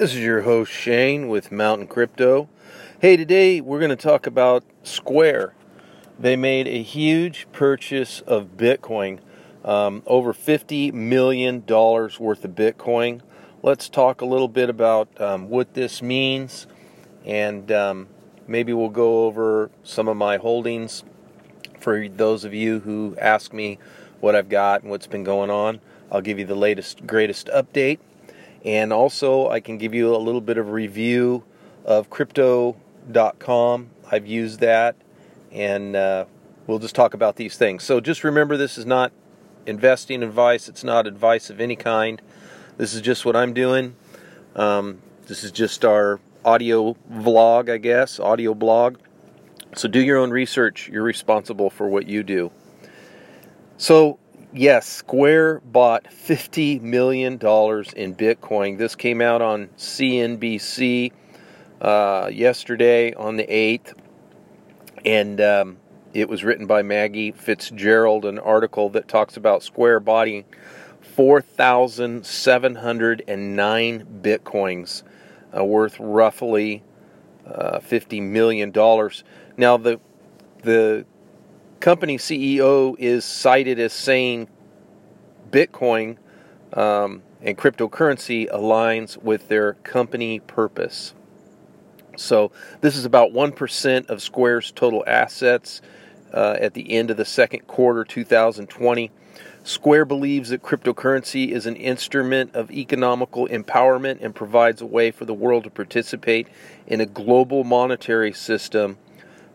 This is your host Shane with Mountain Crypto. Hey, today we're going to talk about Square. They made a huge purchase of Bitcoin, um, over $50 million worth of Bitcoin. Let's talk a little bit about um, what this means, and um, maybe we'll go over some of my holdings for those of you who ask me what I've got and what's been going on. I'll give you the latest, greatest update and also, I can give you a little bit of review of crypto.com. I've used that, and uh, we'll just talk about these things. So just remember this is not investing advice, it's not advice of any kind. This is just what I'm doing. Um, this is just our audio vlog, I guess, audio blog. So do your own research. You're responsible for what you do. So yes, Square bought $50 million in Bitcoin. This came out on CNBC uh, yesterday on the 8th. And um, it was written by Maggie Fitzgerald, an article that talks about Square buying 4,709 Bitcoins uh, worth roughly uh, $50 million. Now, the the company CEO is cited as saying Bitcoin um, and cryptocurrency aligns with their company purpose. So this is about 1% of Square's total assets uh, at the end of the second quarter 2020. Square believes that cryptocurrency is an instrument of economical empowerment and provides a way for the world to participate in a global monetary system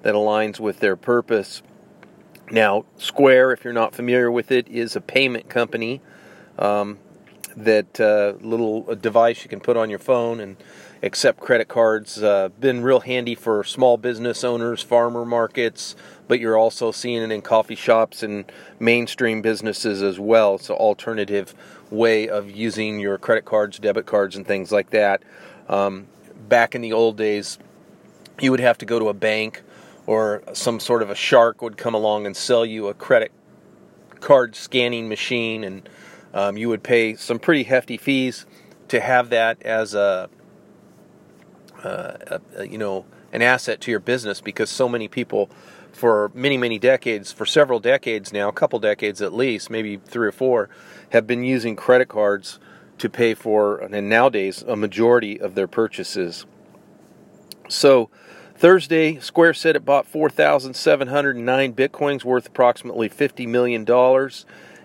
that aligns with their purpose. Now, Square, if you're not familiar with it, is a payment company. Um, that uh, little device you can put on your phone and accept credit cards. Uh, been real handy for small business owners, farmer markets, but you're also seeing it in coffee shops and mainstream businesses as well. It's an alternative way of using your credit cards, debit cards, and things like that. Um, back in the old days, you would have to go to a bank or some sort of a shark would come along and sell you a credit card scanning machine, and um, you would pay some pretty hefty fees to have that as a, uh, a, you know an asset to your business because so many people for many many decades for several decades now a couple decades at least maybe three or four have been using credit cards to pay for and nowadays a majority of their purchases. So Thursday, Square said it bought 4,709 bitcoins worth approximately $50 million,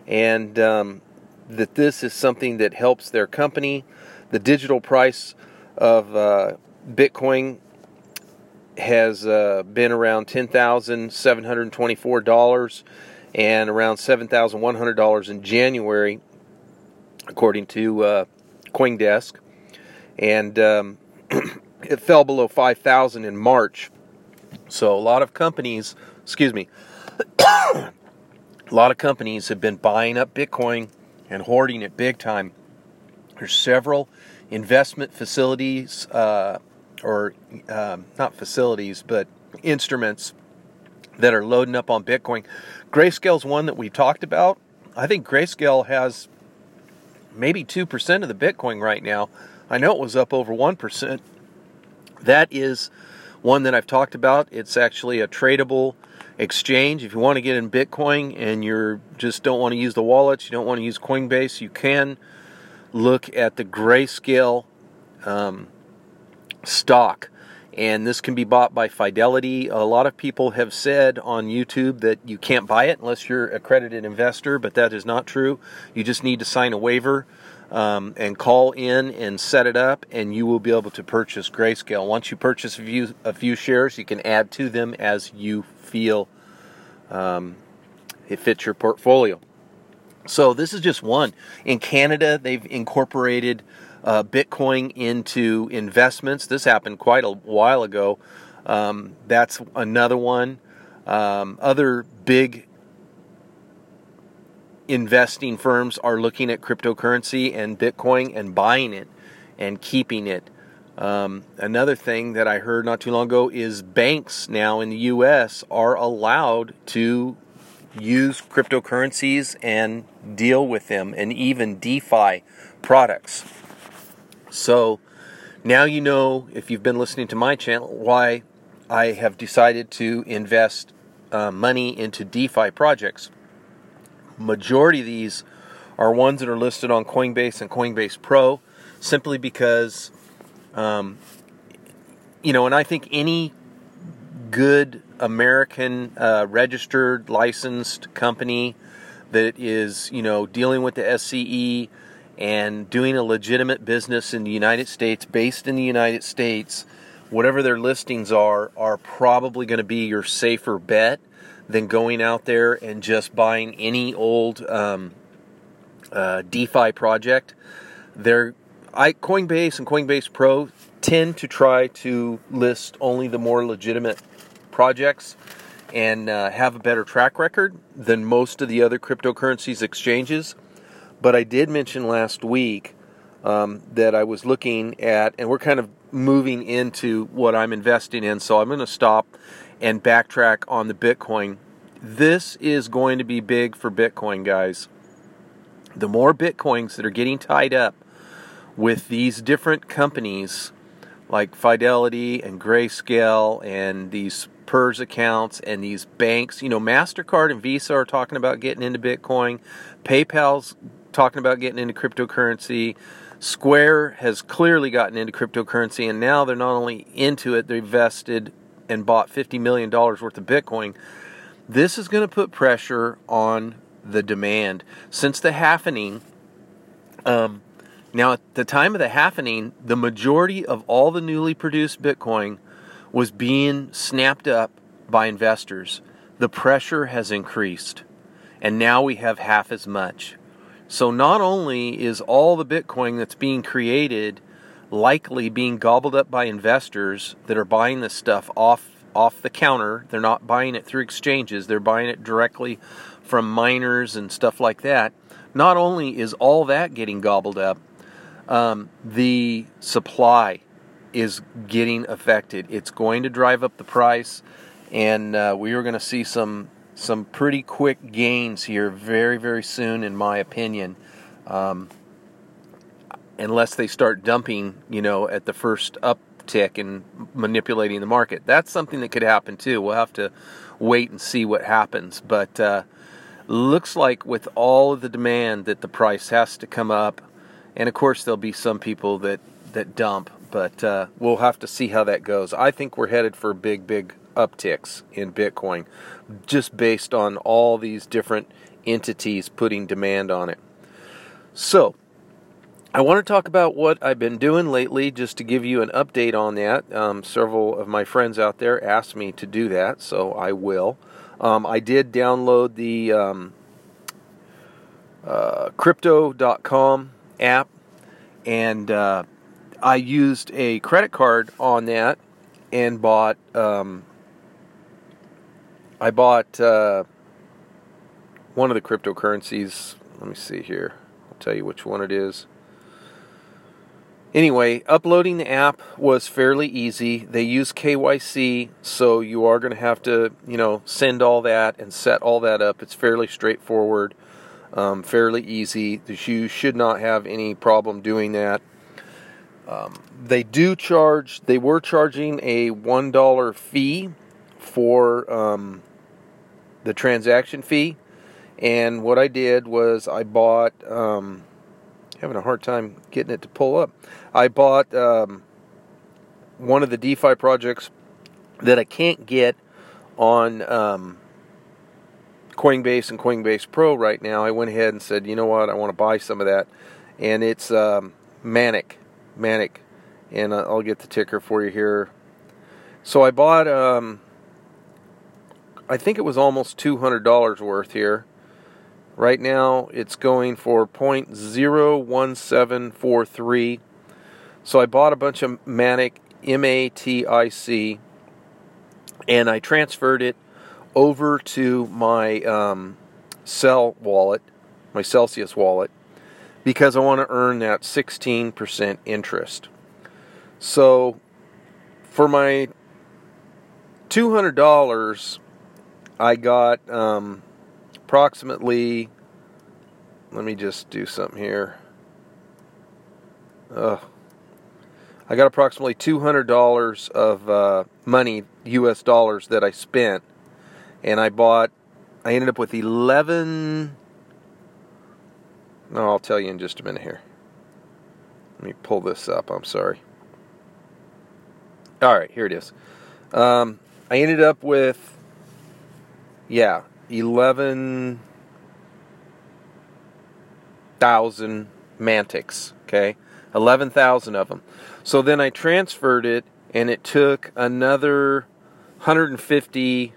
and um, that this is something that helps their company. The digital price of uh, Bitcoin has uh, been around $10,724 and around $7,100 in January, according to uh, CoinDesk. And um, it fell below 5,000 in March. So a lot of companies, excuse me, a lot of companies have been buying up Bitcoin and hoarding it big time. There's several investment facilities, uh, or um, not facilities, but instruments that are loading up on Bitcoin. Grayscale's one that we talked about. I think Grayscale has maybe 2% of the Bitcoin right now. I know it was up over 1% that is one that I've talked about. It's actually a tradable exchange. If you want to get in Bitcoin and you just don't want to use the wallets, you don't want to use Coinbase, you can look at the Grayscale um, stock. And this can be bought by Fidelity. A lot of people have said on YouTube that you can't buy it unless you're accredited investor, but that is not true. You just need to sign a waiver um, and call in and set it up, and you will be able to purchase Grayscale. Once you purchase a few, a few shares, you can add to them as you feel um, it fits your portfolio. So this is just one. In Canada, they've incorporated uh, Bitcoin into investments. This happened quite a while ago. Um, that's another one. Um, other big investing firms are looking at cryptocurrency and Bitcoin and buying it and keeping it. Um, another thing that I heard not too long ago is banks now in the U.S. are allowed to use cryptocurrencies and deal with them, and even DeFi products. So Now you know, if you've been listening to my channel, why I have decided to invest uh, money into DeFi projects. Majority of these are ones that are listed on Coinbase and Coinbase Pro, simply because, um, you know, and I think any good American uh, registered licensed company that is, you know, dealing with the SCE and doing a legitimate business in the United States, based in the United States, whatever their listings are, are probably going to be your safer bet than going out there and just buying any old um, uh, DeFi project. They're I, Coinbase and Coinbase Pro tend to try to list only the more legitimate projects and uh, have a better track record than most of the other cryptocurrencies exchanges. But I did mention last week um, that I was looking at, and we're kind of moving into what I'm investing in. So I'm going to stop and backtrack on the Bitcoin. This is going to be big for Bitcoin, guys. The more Bitcoins that are getting tied up with these different companies like Fidelity and Grayscale and these PERS accounts and these banks, you know, MasterCard and Visa are talking about getting into Bitcoin. PayPal's talking about getting into cryptocurrency. Square has clearly gotten into cryptocurrency, and now they're not only into it, they've invested and bought $50 million worth of Bitcoin. This is going to put pressure on the demand. Since the halvening, um, now at the time of the halvening, the majority of all the newly produced Bitcoin was being snapped up by investors. The pressure has increased, and now we have half as much. So not only is all the Bitcoin that's being created likely being gobbled up by investors that are buying this stuff off off the counter, they're not buying it through exchanges, they're buying it directly from miners and stuff like that. Not only is all that getting gobbled up, um, the supply is getting affected. It's going to drive up the price, and uh, we are going to see some some pretty quick gains here very, very soon, in my opinion. Um, unless they start dumping, you know, at the first uptick and manipulating the market. That's something that could happen too. We'll have to wait and see what happens. But uh, looks like with all of the demand that the price has to come up, and of course there'll be some people that that dump, but uh, we'll have to see how that goes. I think we're headed for big, big upticks in Bitcoin just based on all these different entities putting demand on it. So, I want to talk about what I've been doing lately just to give you an update on that. Um, several of my friends out there asked me to do that, so I will. Um, I did download the um, uh, crypto.com app and uh, I used a credit card on that and bought um, I bought uh, one of the cryptocurrencies. Let me see here. I'll tell you which one it is. Anyway, uploading the app was fairly easy. They use KYC, so you are going to have to, you know, send all that and set all that up. It's fairly straightforward, um, fairly easy. You should not have any problem doing that. Um, they do charge. They were charging a one dollar fee for um, the transaction fee. And what I did was I bought, um, having a hard time getting it to pull up. I bought um, one of the DeFi projects that I can't get on um, Coinbase and Coinbase Pro right now. I went ahead and said, you know what, I want to buy some of that. And it's um, Manic, Matic. And uh, I'll get the ticker for you here. So I bought um, I think it was almost $200 worth here. Right now it's going for 0.01743. So I bought a bunch of Matic, M A T I C, and I transferred it over to my um, Cell wallet, my Celsius wallet, because I want to earn that 16% interest. So for my $200, I got um, approximately. Let me just do something here. Uh, I got approximately $200 of uh, money, US dollars, that I spent. And I bought, I ended up with 11. No, I'll tell you in just a minute here. Let me pull this up. I'm sorry. All right, here it is. Um, I ended up with, yeah, 11,000 mantics. Okay, 11,000 of them. So then I transferred it, and it took another 150,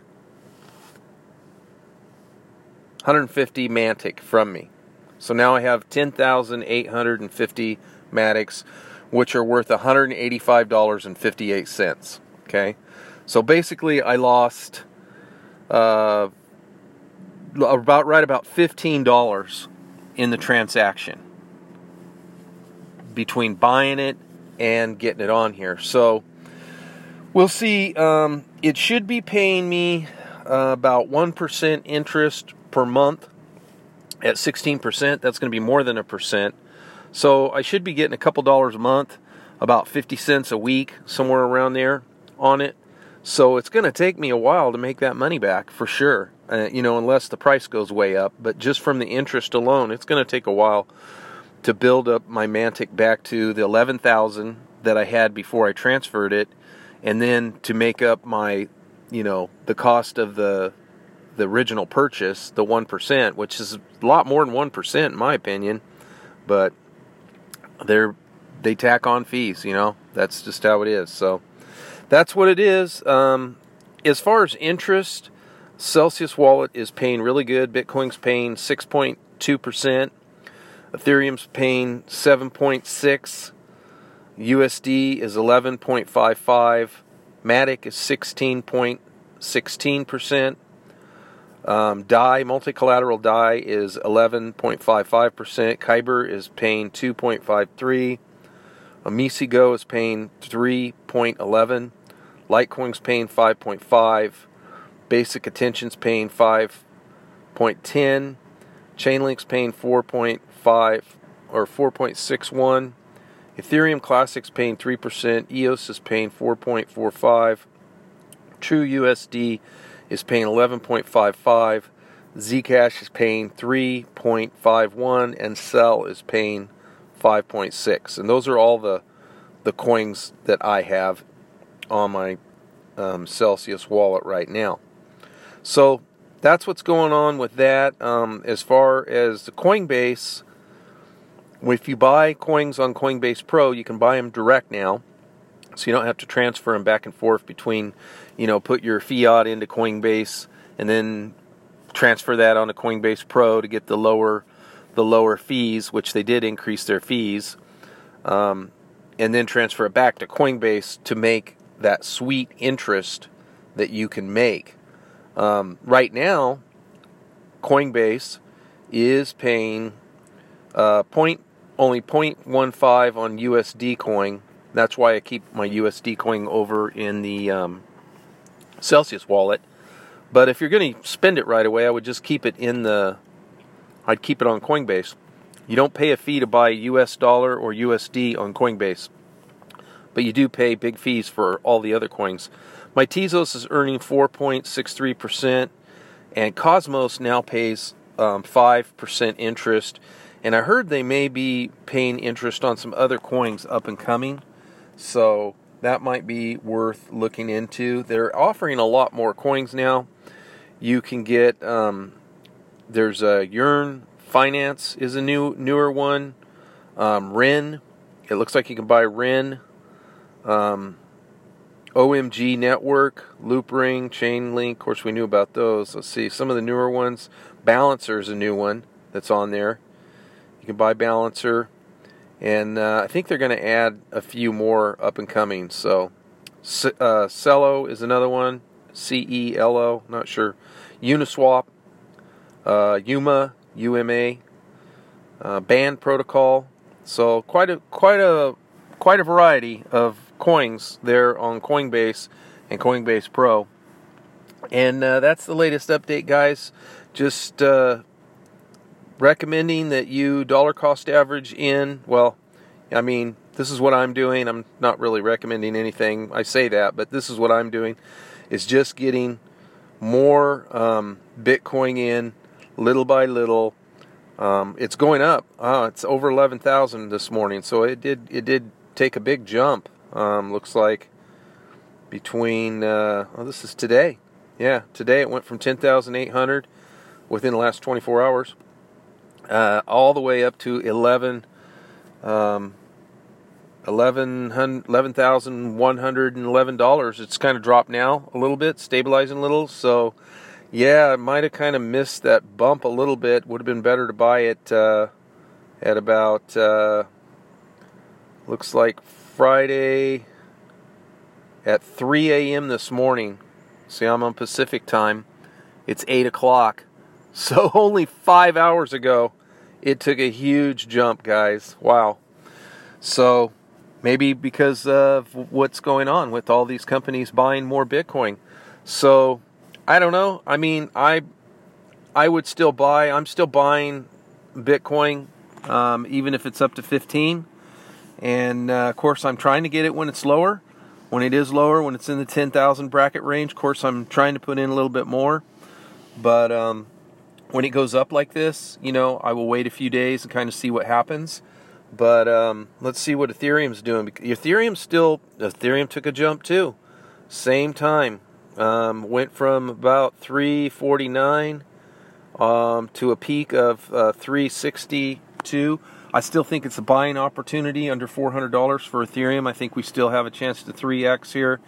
150 mantic from me. So now I have 10,850 matics, which are worth $185.58. Okay, so basically I lost uh, about right about $15 in the transaction between buying it and getting it on here. So we'll see. Um, it should be paying me uh, about 1% interest per month at 16%. That's going to be more than a percent. So I should be getting a couple dollars a month, about 50 cents a week, somewhere around there on it. So it's going to take me a while to make that money back for sure. Uh, you know, unless the price goes way up. But just from the interest alone, it's going to take a while to build up my Mantic back to the 11,000 that I had before I transferred it, and then to make up my, you know, the cost of the the original purchase, the one percent, which is a lot more than one percent in my opinion, but they're they tack on fees. You know, that's just how it is. So that's what it is. Um, as far as interest, Celsius Wallet is paying really good. Bitcoin's paying six point two percent. Ethereum's paying 7.6. USD is 11.55. Matic is 16.16%. Um, DAI, multi-collateral DAI, is 11.55%. Kyber is paying 2.53. Go is paying 3.11. Litecoin's paying 5.5. Basic Attention's paying 5.10. Chainlink's paying 4.5 or 4.61. Ethereum Classic's paying 3%. EOS is paying 4.45. True USD is paying 11.55. Zcash is paying 3.51 and Cell is paying 5.6. And those are all the the coins that I have on my um, Celsius wallet right now. So that's what's going on with that. Um, as far as the Coinbase, if you buy coins on Coinbase Pro, you can buy them direct now. So you don't have to transfer them back and forth between, you know, put your fiat into Coinbase and then transfer that onto Coinbase Pro to get the lower the lower fees, which they did increase their fees, um, and then transfer it back to Coinbase to make that sweet interest that you can make. Um, right now, Coinbase is paying uh, point only 0.15 on USD coin. That's why I keep my USD coin over in the um, Celsius wallet. But if you're going to spend it right away, I would just keep it in the. I'd keep it on Coinbase. You don't pay a fee to buy US dollar or USD on Coinbase, but you do pay big fees for all the other coins. My Tezos is earning 4.63%, and Cosmos now pays um, 5% interest. And I heard they may be paying interest on some other coins up and coming. So that might be worth looking into. They're offering a lot more coins now. You can get um, there's a Yearn Finance is a new newer one. Um, Ren, it looks like you can buy Ren. Um, OMG Network, Loopring, Chainlink. Of course, we knew about those. Let's see some of the newer ones. Balancer is a new one that's on there. You can buy Balancer, and uh, I think they're going to add a few more up and coming. So, uh, Celo is another one. C E L O, not sure. Uniswap, uh, Yuma, UMA, uh, Band Protocol. So quite a quite a quite a variety of coins there on Coinbase and Coinbase Pro. And uh, that's the latest update, guys. Just uh, recommending that you dollar cost average in. Well, I mean, this is what I'm doing. I'm not really recommending anything. I say that, but this is what I'm doing. Is just getting more um, Bitcoin in little by little. Um, it's going up. Uh, it's over 11,000 this morning, so it did it did take a big jump. Um, looks like between uh, oh, this is today. Yeah, today it went from 10,800 within the last 24 hours uh, all the way up to 11 um, $11,111. It's kind of dropped now a little bit, stabilizing a little. So, yeah, I might have kind of missed that bump a little bit. Would have been better to buy it uh, at about, uh, looks like Friday at 3 a.m. this morning. See, I'm on Pacific time. It's 8 o'clock. So, only five hours ago, it took a huge jump, guys. Wow. So, maybe because of what's going on with all these companies buying more Bitcoin. So I don't know. I mean, I I would still buy. I'm still buying Bitcoin, um, even if it's up to 15. And uh, of course, I'm trying to get it when it's lower. When it is lower, when it's in the 10,000 bracket range, of course, I'm trying to put in a little bit more. But um, when it goes up like this, you know, I will wait a few days and kind of see what happens. But um, let's see what Ethereum's doing. Ethereum still, Ethereum took a jump too. Same time, um, went from about 349 um, to a peak of uh, 362. I still think it's a buying opportunity under $400 for Ethereum. I think we still have a chance to 3x here,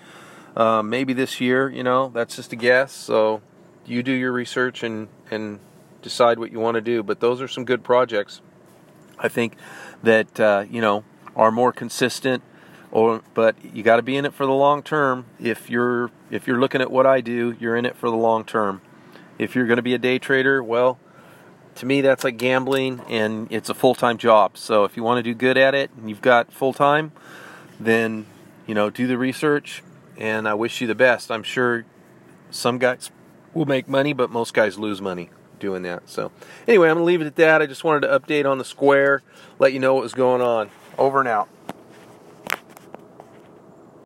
uh, maybe this year. You know, that's just a guess. So you do your research and and decide what you want to do. But those are some good projects. I think that uh, you know are more consistent. Or, but you got to be in it for the long term. If you're if you're looking at what I do, you're in it for the long term. If you're going to be a day trader, well, to me that's like gambling and it's a full-time job. So if you want to do good at it and you've got full-time, then you know do the research and I wish you the best. I'm sure some guys will make money, but most guys lose money doing that. So, anyway, I'm to leave it at that. I just wanted to update on the square, let you know what was going on. Over and out.